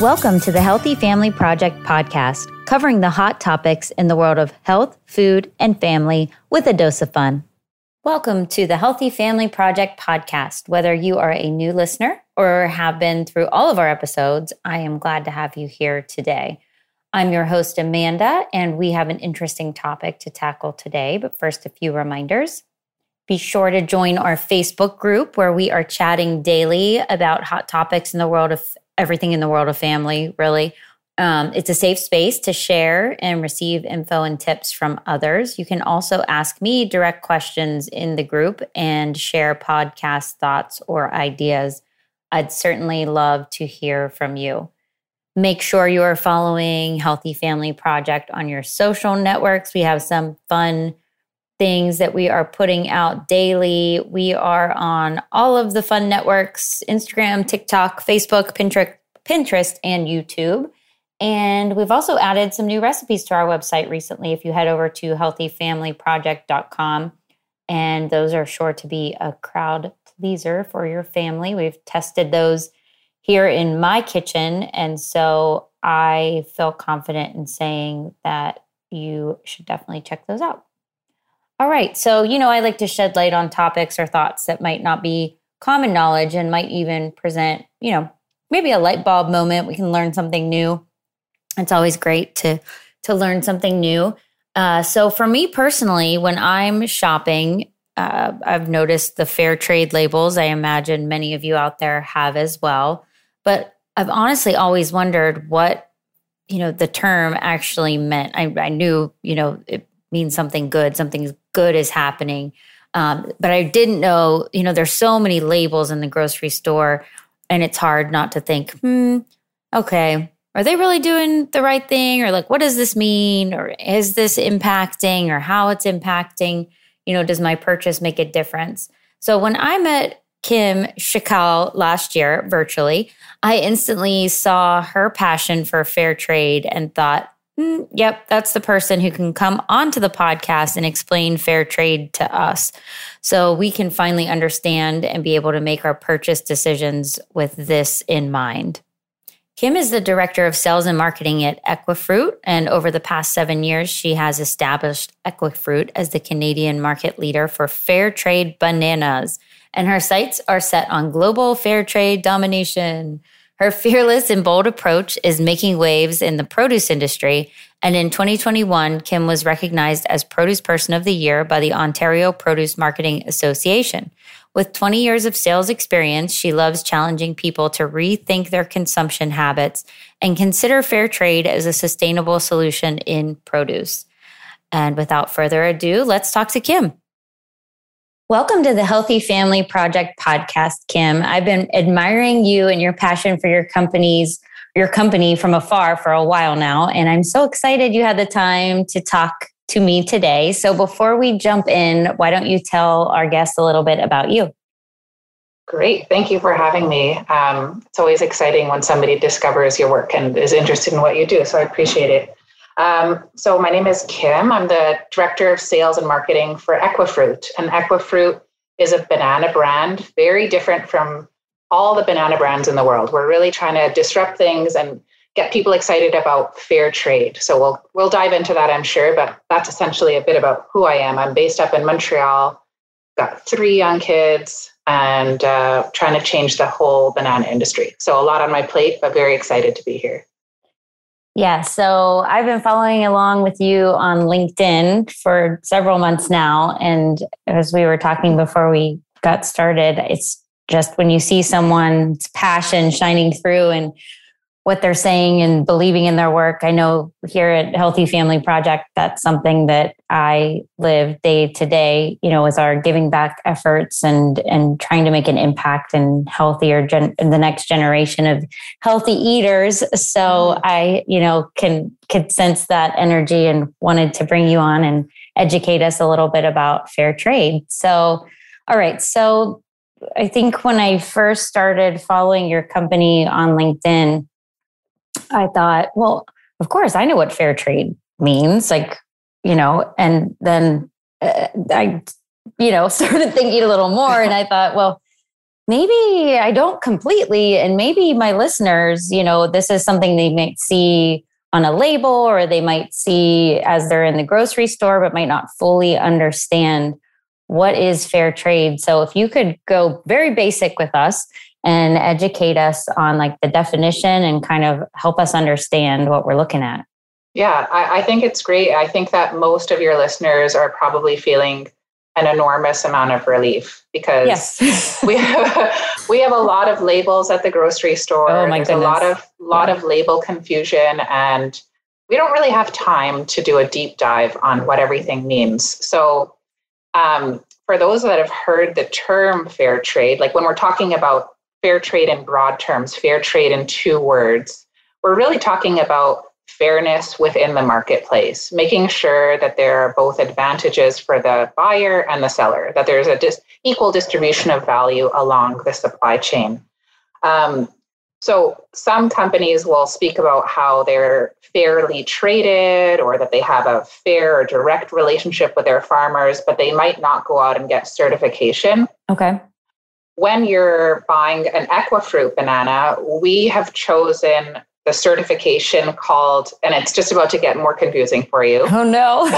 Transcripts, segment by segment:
Welcome to the Healthy Family Project podcast, covering the hot topics in the world of health, food, and family with a dose of fun. Welcome to the Healthy Family Project podcast. Whether you are a new listener or have been through all of our episodes, I am glad to have you here today. I'm your host, Amanda, and we have an interesting topic to tackle today. But first, a few reminders. Be sure to join our Facebook group where we are chatting daily about hot topics in the world of everything in the world of family, really. Um, it's a safe space to share and receive info and tips from others. You can also ask me direct questions in the group and share podcast thoughts or ideas. I'd certainly love to hear from you. Make sure you are following Healthy Family Project on your social networks. We have some fun things that we are putting out daily. We are on all of the fun networks Instagram, TikTok, Facebook, Pinterest, Pinterest, and YouTube. And we've also added some new recipes to our website recently. If you head over to healthyfamilyproject.com, and those are sure to be a crowd pleaser for your family. We've tested those here in my kitchen. And so I feel confident in saying that you should definitely check those out. All right. So, you know, I like to shed light on topics or thoughts that might not be common knowledge and might even present, you know, maybe a light bulb moment. We can learn something new. It's always great to to learn something new. Uh, so for me personally, when I'm shopping, uh, I've noticed the fair trade labels. I imagine many of you out there have as well. But I've honestly always wondered what you know the term actually meant. I, I knew you know it means something good, something good is happening. Um, but I didn't know, you know, there's so many labels in the grocery store, and it's hard not to think, hmm, okay, are they really doing the right thing? Or like, what does this mean? Or is this impacting or how it's impacting? You know, does my purchase make a difference? So when I met Kim Chackal last year virtually, I instantly saw her passion for fair trade and thought, Mm, yep, that's the person who can come onto the podcast and explain fair trade to us. So we can finally understand and be able to make our purchase decisions with this in mind. Kim is the director of sales and marketing at Equifruit, and over the past seven years, she has established Equifruit as the Canadian market leader for fair trade bananas. And her sights are set on global fair trade domination. Her fearless and bold approach is making waves in the produce industry. And in 2021, Kim was recognized as Produce Person of the Year by the Ontario Produce Marketing Association. With 20 years of sales experience, she loves challenging people to rethink their consumption habits and consider fair trade as a sustainable solution in produce. And without further ado, let's talk to Kim. Welcome to the Healthy Family Project podcast, Kim. I've been admiring you and your passion for your companies, your company from afar for a while now, and I'm so excited you had the time to talk to me today. So before we jump in, why don't you tell our guests a little bit about you? Great. Thank you for having me. Um, it's always exciting when somebody discovers your work and is interested in what you do. So I appreciate it. Um, so my name is Kim. I'm the director of sales and marketing for Equifruit, and Equifruit is a banana brand, very different from all the banana brands in the world. We're really trying to disrupt things and get people excited about fair trade. So we'll we'll dive into that, I'm sure. But that's essentially a bit about who I am. I'm based up in Montreal, got three young kids, and uh, trying to change the whole banana industry. So a lot on my plate, but very excited to be here. Yeah, so I've been following along with you on LinkedIn for several months now. And as we were talking before we got started, it's just when you see someone's passion shining through and what they're saying and believing in their work. I know here at Healthy Family Project, that's something that I live day to day, you know, with our giving back efforts and and trying to make an impact in healthier gen- in the next generation of healthy eaters. So mm-hmm. I, you know, can could sense that energy and wanted to bring you on and educate us a little bit about fair trade. So all right, so I think when I first started following your company on LinkedIn, I thought, well, of course, I know what fair trade means. Like, you know, and then uh, I, you know, started thinking a little more and I thought, well, maybe I don't completely, and maybe my listeners, you know, this is something they might see on a label or they might see as they're in the grocery store, but might not fully understand what is fair trade. So if you could go very basic with us and educate us on like the definition and kind of help us understand what we're looking at. Yeah, I, I think it's great. I think that most of your listeners are probably feeling an enormous amount of relief because yes. we have, we have a lot of labels at the grocery store. Oh my There's goodness. a lot of lot yeah. of label confusion and we don't really have time to do a deep dive on what everything means. So um, for those that have heard the term fair trade, like when we're talking about fair trade in broad terms, fair trade in two words, we're really talking about fairness within the marketplace, making sure that there are both advantages for the buyer and the seller, that there's a dis- equal distribution of value along the supply chain. Um, so some companies will speak about how they're fairly traded or that they have a fair or direct relationship with their farmers, but they might not go out and get certification. Okay. When you're buying an Equifruit banana, we have chosen the certification called, and it's just about to get more confusing for you. Oh, no.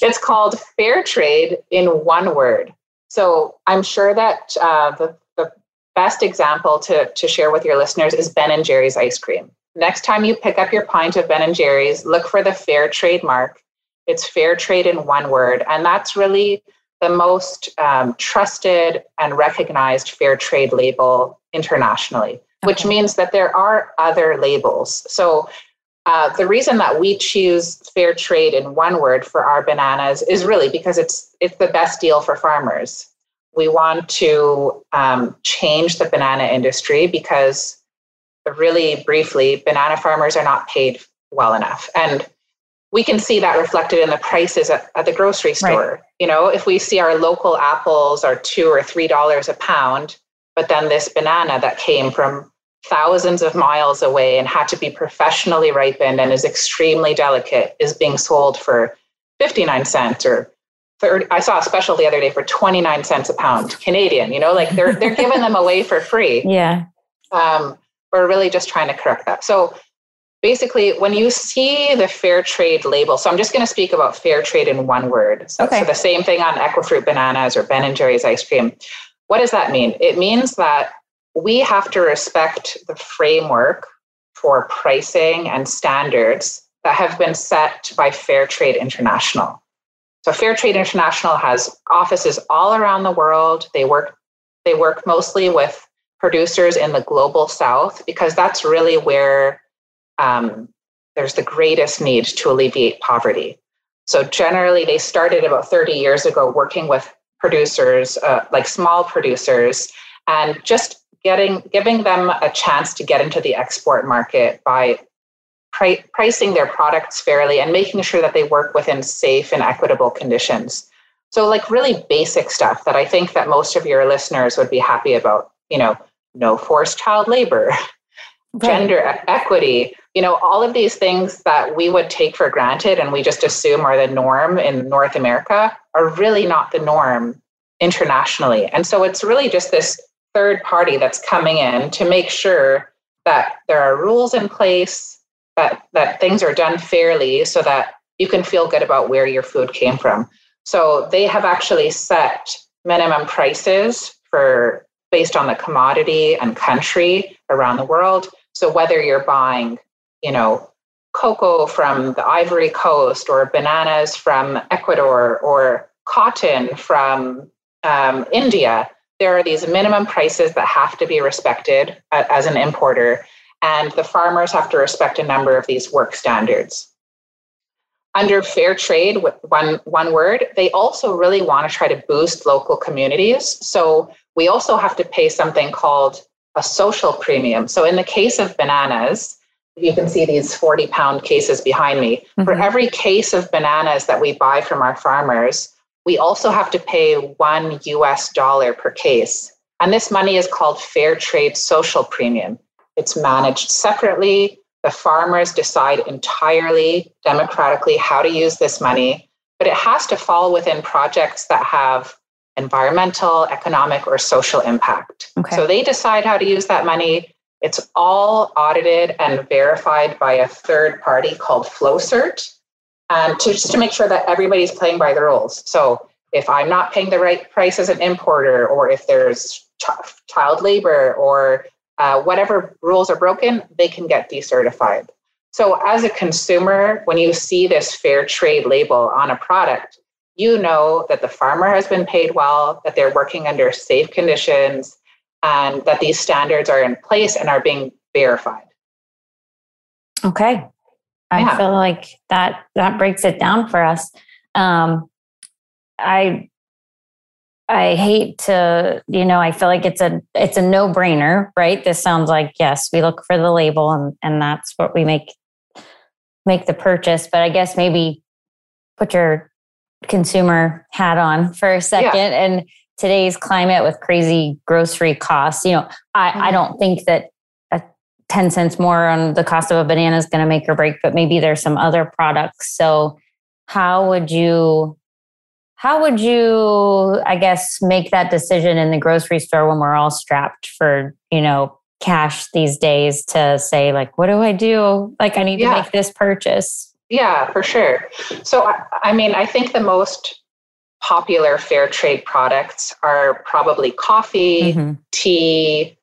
it's called Fair Trade in one word. So I'm sure that uh, the, the best example to, to share with your listeners is Ben and Jerry's ice cream. Next time you pick up your pint of Ben and Jerry's, look for the Fair Trade mark. It's Fair Trade in one word. And that's really the most um, trusted and recognized fair trade label internationally which means that there are other labels. So uh, the reason that we choose fair trade in one word for our bananas is really because it's it's the best deal for farmers. We want to um, change the banana industry because, really briefly, banana farmers are not paid well enough, and we can see that reflected in the prices at, at the grocery store. Right. You know, if we see our local apples are two or three dollars a pound, but then this banana that came from thousands of miles away and had to be professionally ripened and is extremely delicate is being sold for 59 cents or 30 I saw a special the other day for 29 cents a pound Canadian you know like they're they're giving them away for free yeah um, we're really just trying to correct that so basically when you see the fair trade label so i'm just going to speak about fair trade in one word so, okay. so the same thing on equifruit bananas or ben and jerry's ice cream what does that mean it means that we have to respect the framework for pricing and standards that have been set by Fair Trade International. So Fair Trade International has offices all around the world. They work they work mostly with producers in the global south because that's really where um, there's the greatest need to alleviate poverty. So generally, they started about 30 years ago working with producers, uh, like small producers, and just getting giving them a chance to get into the export market by pri- pricing their products fairly and making sure that they work within safe and equitable conditions so like really basic stuff that i think that most of your listeners would be happy about you know no forced child labor right. gender equity you know all of these things that we would take for granted and we just assume are the norm in north america are really not the norm internationally and so it's really just this third party that's coming in to make sure that there are rules in place, that, that things are done fairly so that you can feel good about where your food came from. So they have actually set minimum prices for based on the commodity and country around the world. So whether you're buying, you know, cocoa from the Ivory Coast or bananas from Ecuador or cotton from um, India, there are these minimum prices that have to be respected as an importer, and the farmers have to respect a number of these work standards. Under fair trade, one, one word, they also really want to try to boost local communities. So we also have to pay something called a social premium. So in the case of bananas, you can see these 40 pound cases behind me. Mm-hmm. For every case of bananas that we buy from our farmers, we also have to pay one US dollar per case. And this money is called Fair Trade Social Premium. It's managed separately. The farmers decide entirely democratically how to use this money, but it has to fall within projects that have environmental, economic, or social impact. Okay. So they decide how to use that money. It's all audited and verified by a third party called FLOCERT, and to, just to make sure that everybody's playing by the rules. So if I'm not paying the right price as an importer, or if there's ch- child labor, or uh, whatever rules are broken, they can get decertified. So, as a consumer, when you see this fair trade label on a product, you know that the farmer has been paid well, that they're working under safe conditions, and that these standards are in place and are being verified. Okay. I Yeah. feel like that that breaks it down for us. Um, I I hate to, you know, I feel like it's a it's a no brainer, right? This sounds like yes, we look for the label and and that's what we make make the purchase. But I guess maybe put your consumer hat on for a second and today's climate with crazy grocery costs, you know, I, I Mhm. don't think that a 10 cents more on the cost of a banana is going to make or break, but maybe there's some other products. So how would you how would you i guess make that decision in the grocery store when we're all strapped for you know cash these days to say like what do i do like i need Yeah. to make this purchase Yeah, for sure. So, I, I mean, I think the most popular fair trade products are probably coffee, Mhm. tea,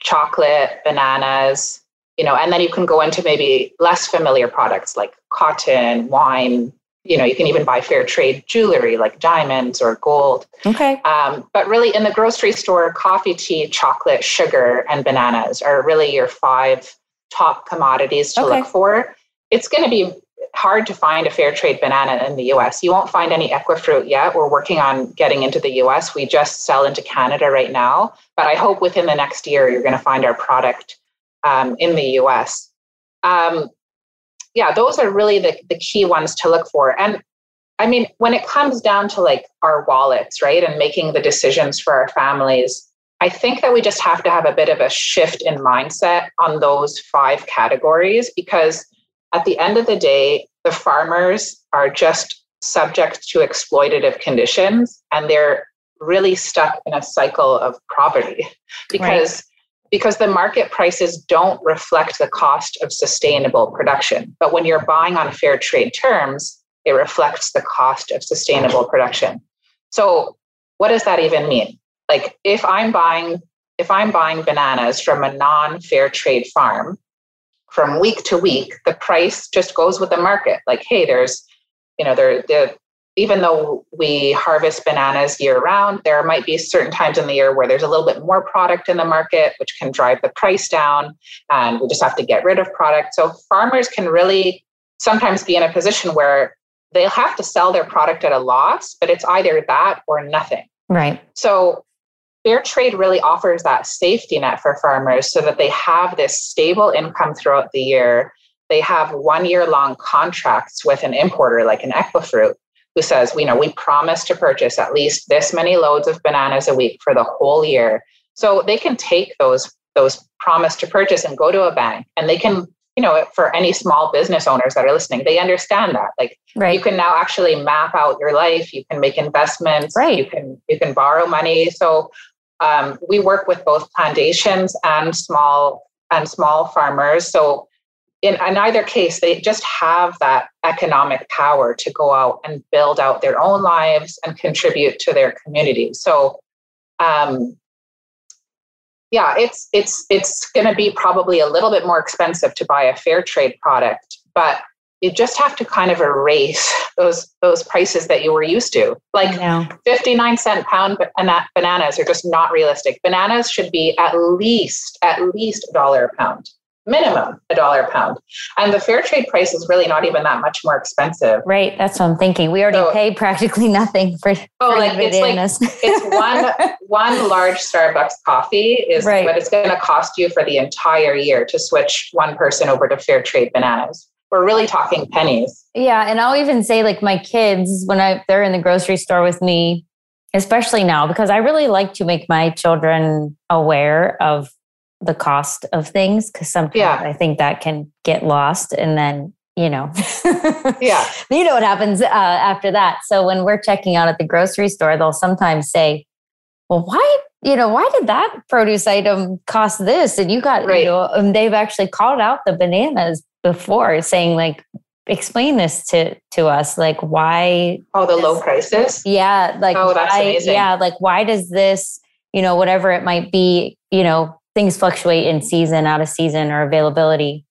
chocolate, bananas, you know, and then you can go into maybe less familiar products like cotton, wine. You know, you can even buy fair trade jewelry like diamonds or gold. okay Um, but really, in the grocery store, coffee, tea, chocolate, sugar, and bananas are really your five top commodities to Okay. look for. It's going to be hard to find a fair trade banana in the US. You won't find any Equifruit yet. We're working on getting into the US. We just sell into Canada right now. But I hope within the next year, you're going to find our product um, in the US. Um, yeah, those are really the, the key ones to look for. And I mean, when it comes down to like our wallets, right, and making the decisions for our families, I think that we just have to have a bit of a shift in mindset on those five categories because at the end of the day, the farmers are just subject to exploitative conditions and they're really stuck in a cycle of poverty because because the market prices don't reflect the cost of sustainable production. But when you're buying on fair trade terms it reflects the cost of sustainable production. So what does that even mean? Like if i'm buying if i'm buying bananas from a non-fair trade farm from week to week the price just goes with the market. Like hey there's you know there the even though we harvest bananas year round there might be certain times in the year where there's a little bit more product in the market which can drive the price down and we just have to get rid of product. So farmers can really sometimes be in a position where they'll have to sell their product at a loss but it's either that or nothing. Right. So fair trade really offers that safety net for farmers so that they have this stable income throughout the year. They have one year long contracts with an importer like an Equifruit who says, you know, we promise to purchase at least this many loads of bananas a week for the whole year. So they can take those those promise to purchase and go to a bank and they can you know for any small business owners that are listening they understand that like right you can now actually map out your life you can make investments Right. you can you can borrow money so um, we work with both plantations and small and small farmers. So in, in either case they just have that economic power to go out and build out their own lives and contribute to their community. So um, yeah it's it's it's going to be probably a little bit more expensive to buy a fair trade product but you just have to kind of erase those those prices that you were used to. Like 59 cent pound bana- bananas are just not realistic. Bananas should be at least at least a dollar a pound minimum a dollar a pound. And the fair trade price is really not even that much more expensive. Right that's what i'm thinking. We already So- pay practically nothing for, Oh, for like, it's like- bananas. it's one one large starbucks coffee is Right. what it's going to cost you for the entire year to switch one person over to fair trade bananas we're really talking pennies Yeah, and I'll even say like my kids when I they're in the grocery store with me, especially now because I really like to make my children aware of the cost of things because sometimes Yeah. I think that can get lost and then you know, yeah, you know what happens uh, after that. So when we're checking out at the grocery store, they'll sometimes say, "Well, why you know, why did that produce item cost this? And you got, right. you know, and they've actually called out the bananas before saying like, explain this to to us like why oh the low prices yeah like oh that's why, amazing yeah like why does this you know whatever it might be you know things fluctuate in season out of season or availability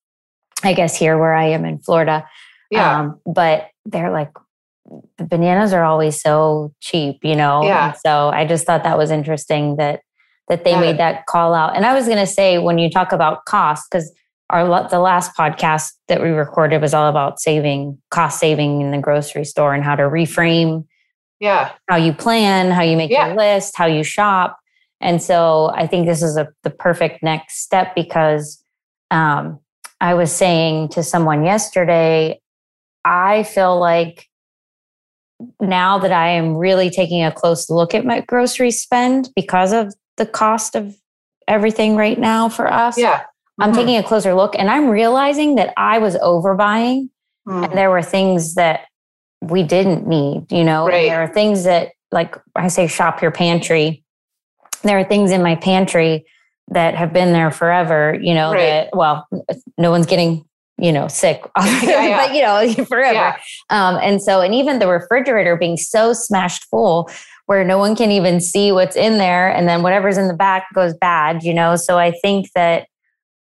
i guess here where i am in florida yeah um, but they're like the bananas are always so cheap, you know? Yeah. And so I just thought that was interesting that that they yeah. made that call out. And I was going to say when you talk about cost, because our the last podcast that we recorded was all about saving cost saving in the grocery store and how to reframe yeah how you plan how you make yeah. your list how you shop and so i think this is a, the perfect next step because um, i was saying to someone yesterday i feel like now that I am really taking a close look at my grocery spend because of the cost of everything right now for us. Yeah. Mm-hmm. I'm taking a closer look and I'm realizing that I was overbuying mm. and there were things that we didn't need, you know, right. there are things that like I say shop your pantry. There are things in my pantry that have been there forever, you know, right. that well, no one's getting you know, sick, yeah, yeah. but you know, forever. Yeah. Um, and so, and even the refrigerator being so smashed full where no one can even see what's in there. And then whatever's in the back goes bad, you know? So I think that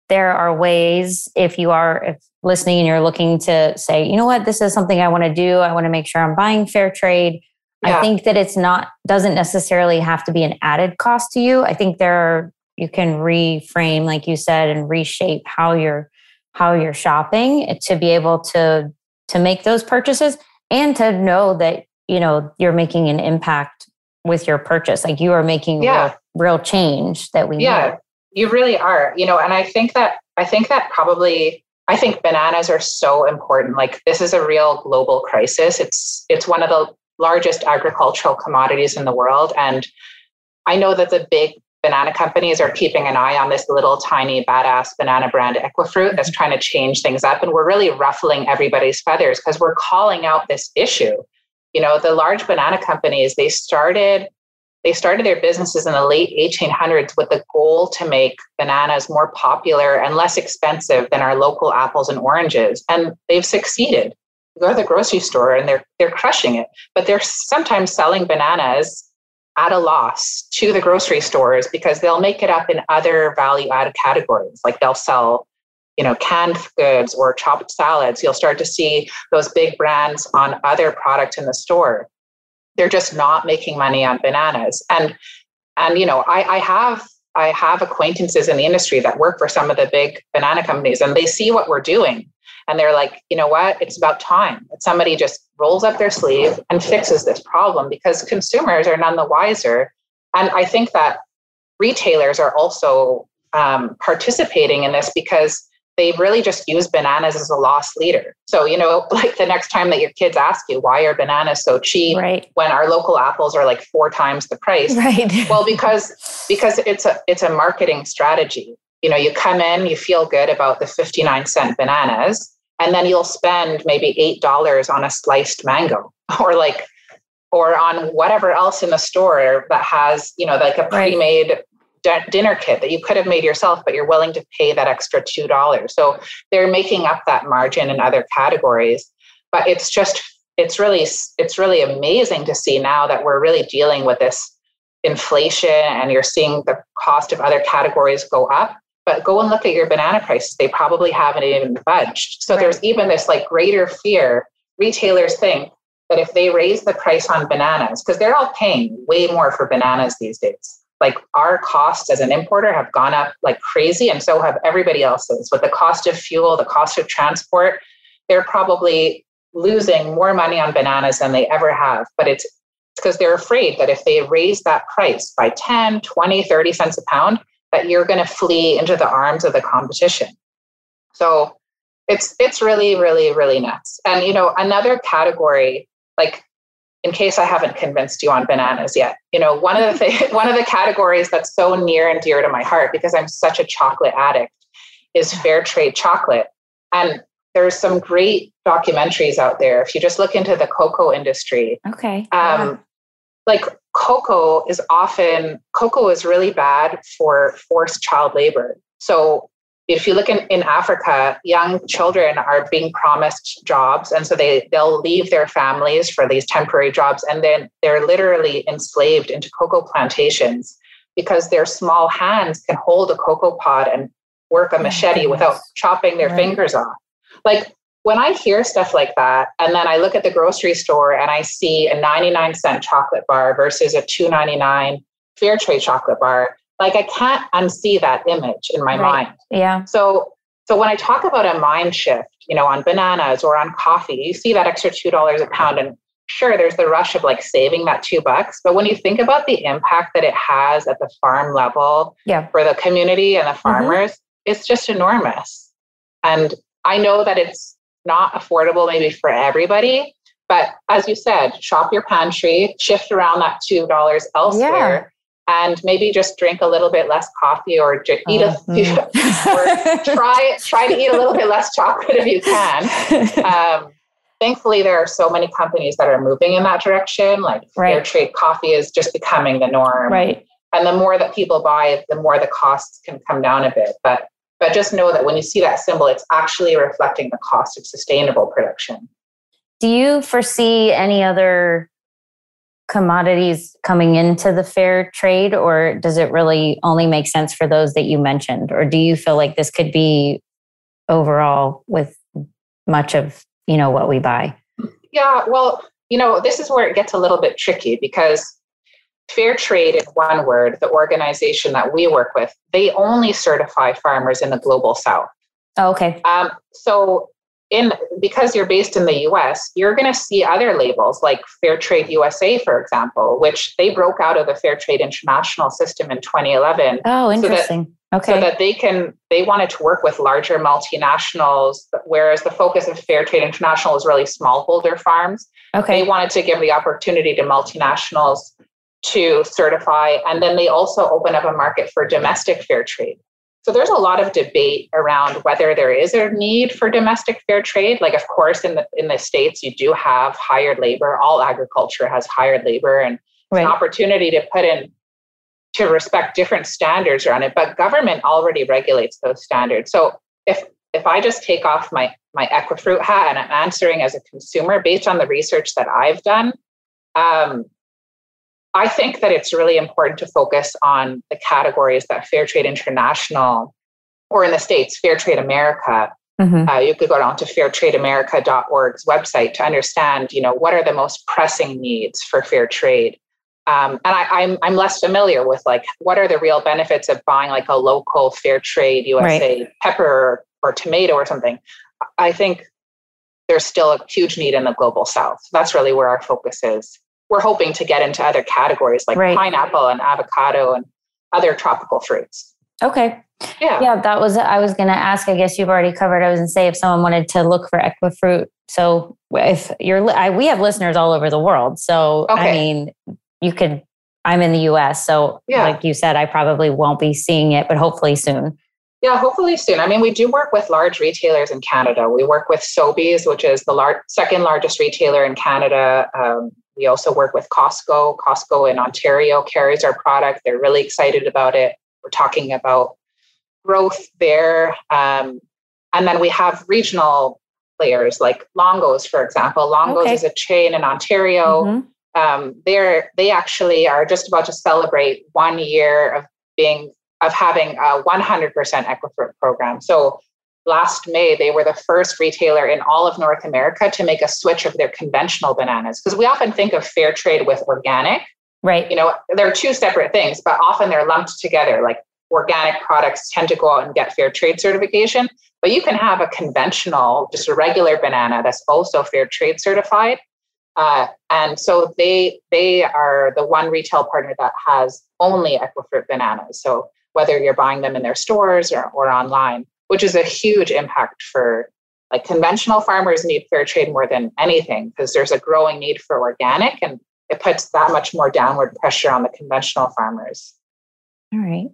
there are ways if you are if listening and you're looking to say, you know what, this is something I want to do. I want to make sure I'm buying fair trade. I think that it's not, doesn't necessarily have to be an added cost to you. I think there are, you can reframe, like you said, and reshape how you're how you're shopping to be able to to make those purchases and to know that you know you're making an impact with your purchase like you are making yeah. real, real change that we yeah you really are you know and i think that i think that probably i think bananas are so important like this is a real global crisis it's it's one of the largest agricultural commodities in the world and i know that the big banana companies are keeping an eye on this little tiny badass banana brand Equifruit that's mm-hmm. trying to change things up. And we're really ruffling everybody's feathers because we're calling out this issue. You know, the large banana companies, they started they started their businesses in the late 1800s with the goal to make bananas more popular and less expensive than our local apples and oranges. And they've succeeded. You go to the grocery store and they're they're crushing it. But they're sometimes selling bananas at a loss to the grocery stores because they'll make it up in other value added categories. Like they'll sell, you know, canned goods or chopped salads. You'll start to see those big brands on other products in the store. They're just not making money on bananas. And and you know, I, I have I have acquaintances in the industry that work for some of the big banana companies and they see what we're doing and they're like, you know what? It's about time that somebody just rolls up their sleeve and fixes this problem because consumers are none the wiser. And I think that retailers are also um, participating in this because they really just use bananas as a loss leader. So, you know, like the next time that your kids ask you, why are bananas so cheap right. when our local apples are like four times the price? Right. well, because because it's a it's a marketing strategy. You know, you come in, you feel good about the 59 cent bananas, and then you'll spend maybe eight dollars on a sliced mango or like or on whatever else in the store that has you know like a pre-made right. Dinner kit that you could have made yourself but you're willing to pay that extra two dollars so they're making up that margin in other categories but it's just it's really it's really amazing to see now that we're really dealing with this inflation and you're seeing the cost of other categories go up but go and look at your banana prices. They probably haven't even budged. So right. there's even this like greater fear. Retailers think that if they raise the price on bananas, because they're all paying way more for bananas these days. Like our costs as an importer have gone up like crazy, and so have everybody else's. With the cost of fuel, the cost of transport, they're probably losing more money on bananas than they ever have. But it's because they're afraid that if they raise that price by 10, 20, 30 cents a pound, that you're going to flee into the arms of the competition. So it's it's really really really nuts. And you know another category like in case I haven't convinced you on bananas yet, you know one of the th- one of the categories that's so near and dear to my heart because I'm such a chocolate addict is fair trade chocolate. And there's some great documentaries out there. If you just look into the cocoa industry, okay, um, yeah. like cocoa is often cocoa is really bad for forced child labor. So if you look in, in Africa, young children are being promised jobs. And so they, they'll leave their families for these temporary jobs. And then they're literally enslaved into cocoa plantations because their small hands can hold a cocoa pod and work a oh machete without chopping their right. fingers off. Like when I hear stuff like that, and then I look at the grocery store and I see a 99 cent chocolate bar versus a 2.99 fair trade chocolate bar, like I can't unsee that image in my right. mind. Yeah. So so when I talk about a mind shift, you know, on bananas or on coffee, you see that extra two dollars a pound, and sure, there's the rush of like saving that two bucks. But when you think about the impact that it has at the farm level, yeah. for the community and the mm-hmm. farmers, mm-hmm. it's just enormous. And I know that it's not affordable maybe for everybody, but as you said, shop your pantry, shift around that two dollars elsewhere and maybe just drink a little bit less coffee or eat a mm-hmm. or try try to eat a little bit less chocolate if you can. Um, thankfully, there are so many companies that are moving in that direction. Like right. fair trade coffee is just becoming the norm. Right. And the more that people buy, the more the costs can come down a bit. But but just know that when you see that symbol, it's actually reflecting the cost of sustainable production. Do you foresee any other commodities coming into the fair trade or does it really only make sense for those that you mentioned? Or do you feel like this could be overall with much of you know what we buy? Yeah well you know this is where it gets a little bit tricky because fair trade in one word the organization that we work with they only certify farmers in the global south. Oh, okay. Um, so in because you're based in the US, you're going to see other labels like Fair Trade USA, for example, which they broke out of the Fair Trade International system in 2011. Oh, interesting. So that, okay. So that they can they wanted to work with larger multinationals, whereas the focus of Fair Trade International is really smallholder farms. Okay. They wanted to give the opportunity to multinationals to certify, and then they also open up a market for domestic fair trade. So there's a lot of debate around whether there is a need for domestic fair trade. Like, of course, in the in the states, you do have hired labor. All agriculture has hired labor, and right. an opportunity to put in to respect different standards around it. But government already regulates those standards. So if if I just take off my my Equifruit hat and I'm answering as a consumer based on the research that I've done, um, I think that it's really important to focus on the categories that Fair Trade International, or in the States, Fair Trade America. Mm-hmm. Uh, you could go down to fairtradeamerica.org's website to understand, you know, what are the most pressing needs for fair trade. Um, and I, am I'm, I'm less familiar with like what are the real benefits of buying like a local fair trade USA right. pepper or, or tomato or something. I think there's still a huge need in the global south. That's really where our focus is we're hoping to get into other categories like right. pineapple and avocado and other tropical fruits. Okay. Yeah. Yeah, that was I was going to ask. I guess you've already covered. I was going to say if someone wanted to look for equifruit. So if you're, I, we have listeners all over the world. So okay. I mean, you could. I'm in the U.S., so yeah. like you said, I probably won't be seeing it, but hopefully soon. Yeah, hopefully soon. I mean, we do work with large retailers in Canada. We work with Sobeys, which is the lar- second largest retailer in Canada. Um, we also work with Costco. Costco in Ontario carries our product. They're really excited about it. We're talking about growth there. Um, and then we have regional players like Longo's, for example. Longo's okay. is a chain in Ontario. Mm-hmm. Um, they're they actually are just about to celebrate one year of being of having a 100% Equifruit program. So last May, they were the first retailer in all of North America to make a switch of their conventional bananas. Because we often think of fair trade with organic. Right. You know, they're two separate things, but often they're lumped together. Like organic products tend to go out and get fair trade certification, but you can have a conventional, just a regular banana that's also fair trade certified. Uh, and so they they are the one retail partner that has only Equifruit bananas. So whether you're buying them in their stores or, or online which is a huge impact for like conventional farmers need fair trade more than anything because there's a growing need for organic and it puts that much more downward pressure on the conventional farmers. All right.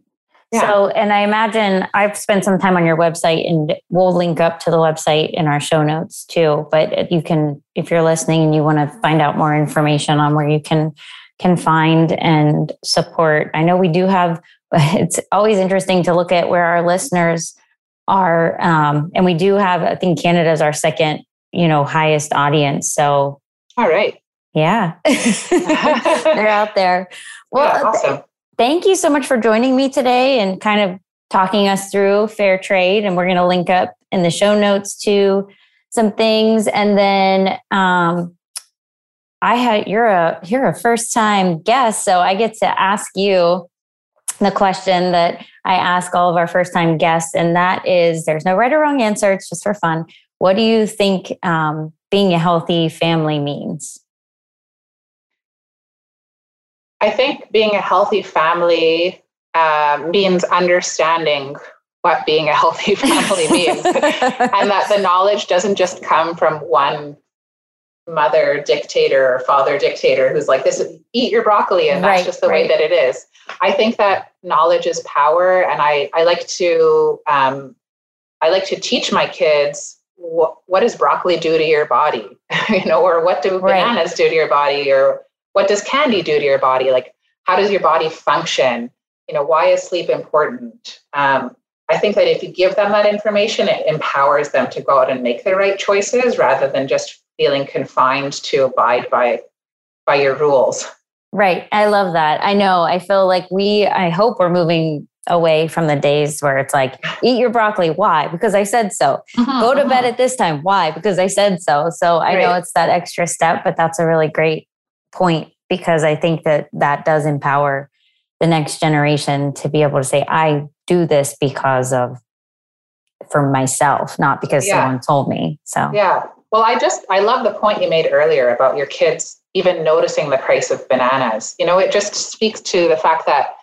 Yeah. So, and I imagine I've spent some time on your website and we'll link up to the website in our show notes too. But you can, if you're listening and you want to find out more information on where you can, can find and support. I know we do have, it's always interesting to look at where our listeners are. Um, and we do have, I think Canada is our second, you know, highest audience. So, all right. Yeah. They're out there. Well, yeah, awesome. Th- thank you so much for joining me today and kind of talking us through fair trade. And we're going to link up in the show notes to some things. And then um, I had you're a you're a first time guest, so I get to ask you the question that I ask all of our first time guests, and that is there's no right or wrong answer. It's just for fun. What do you think um, being a healthy family means? I think being a healthy family uh, means understanding what being a healthy family means, and that the knowledge doesn't just come from one mother dictator or father dictator who's like this eat your broccoli and that's right, just the right. way that it is. I think that knowledge is power and i i like to um, i like to teach my kids what, what does broccoli do to your body? You know or what do right. bananas do to your body or what does candy do to your body? Like how does your body function? You know why is sleep important? Um, i think that if you give them that information it empowers them to go out and make the right choices rather than just feeling confined to abide by by your rules. Right. I love that. I know. I feel like we i hope we're moving away from the days where it's like eat your broccoli. Why? Because i said so. Uh-huh, go to uh-huh. bed at this time. Why? Because i said so. So i right. know it's that extra step but that's a really great point because i think that that does empower the next generation to be able to say i do this because of for myself not because yeah. someone told me. So yeah well, I just, I love the point you made earlier about your kids even noticing the price of bananas. You know, it just speaks to the fact that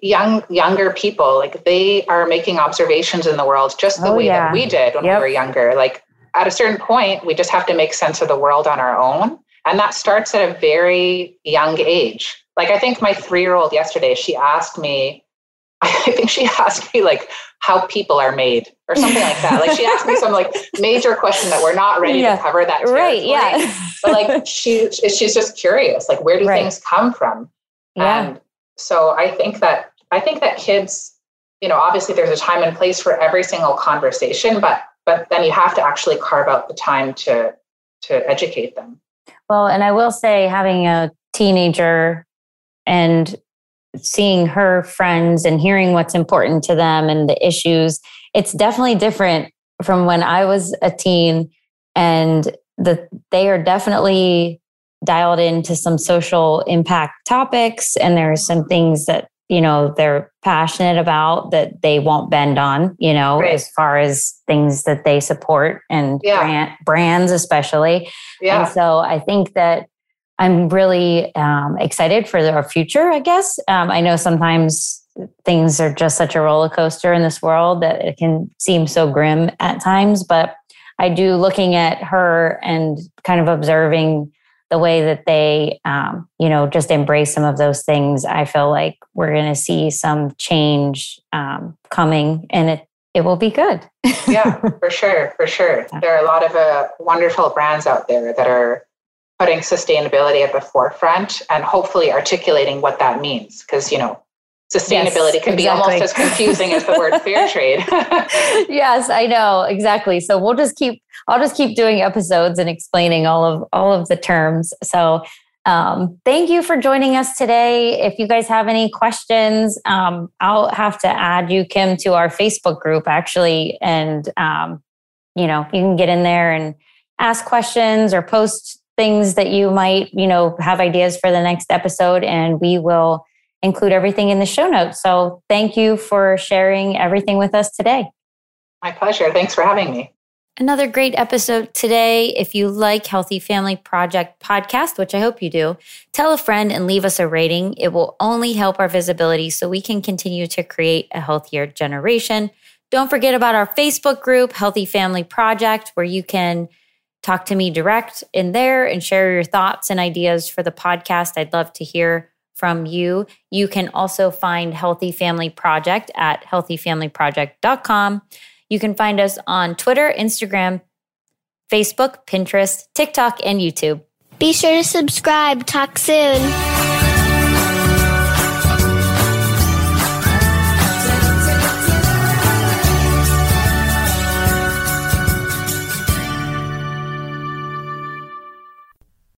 young younger people like they are making observations in the world just the oh, way yeah. that we did when yep. we were younger like at a certain point we just have to make sense of the world on our own and that starts at a very young age like i think my 3 year old yesterday she asked me I think she asked me like how people are made or something like that. Like she asked me some like major question that we're not ready yeah. to cover that. Right. Yeah. but like she she's just curious. Like where do right. things come from? Yeah. And so I think that I think that kids, you know, obviously there's a time and place for every single conversation, but but then you have to actually carve out the time to to educate them. Well, and I will say having a teenager and seeing her friends and hearing what's important to them and the issues, it's definitely different from when I was a teen. And the, they are definitely dialed into some social impact topics. And there are some things that, you know, they're passionate about that they won't bend on, you know, right. as far as things that they support and yeah. brand, brands, especially. Yeah. And so I think that I'm really um, excited for our future, I guess. Um, I know sometimes things are just such a roller coaster in this world that it can seem so grim at times, but I do looking at her and kind of observing the way that they, um, you know, just embrace some of those things. I feel like we're going to see some change um, coming and it, it will be good. yeah, for sure. For sure. There are a lot of uh, wonderful brands out there that are putting sustainability at the forefront and hopefully articulating what that means because you know sustainability yes, can be exactly. almost as confusing as the word fair trade. Yes i know exactly. So we'll just keep i'll just keep doing episodes and explaining all of all of the terms. So um, thank you for joining us today. If you guys have any questions um, i'll have to add you kim to our facebook group actually and um, you know you can get in there and ask questions or post things that you might, you know, have ideas for the next episode, and we will include everything in the show notes. So thank you for sharing everything with us today. My pleasure. Thanks for having me. Another great episode today. If you like Healthy Family Project podcast, which I hope you do, tell a friend and leave us a rating. It will only help our visibility so we can continue to create a healthier generation. Don't forget about our Facebook group, Healthy Family Project, where you can talk to me direct in there and share your thoughts and ideas for the podcast. I'd love to hear from you. You can also find Healthy Family Project at healthyfamilyproject.com. You can find us on Twitter, Instagram, Facebook, Pinterest, TikTok, and YouTube. Be sure to subscribe. Talk soon.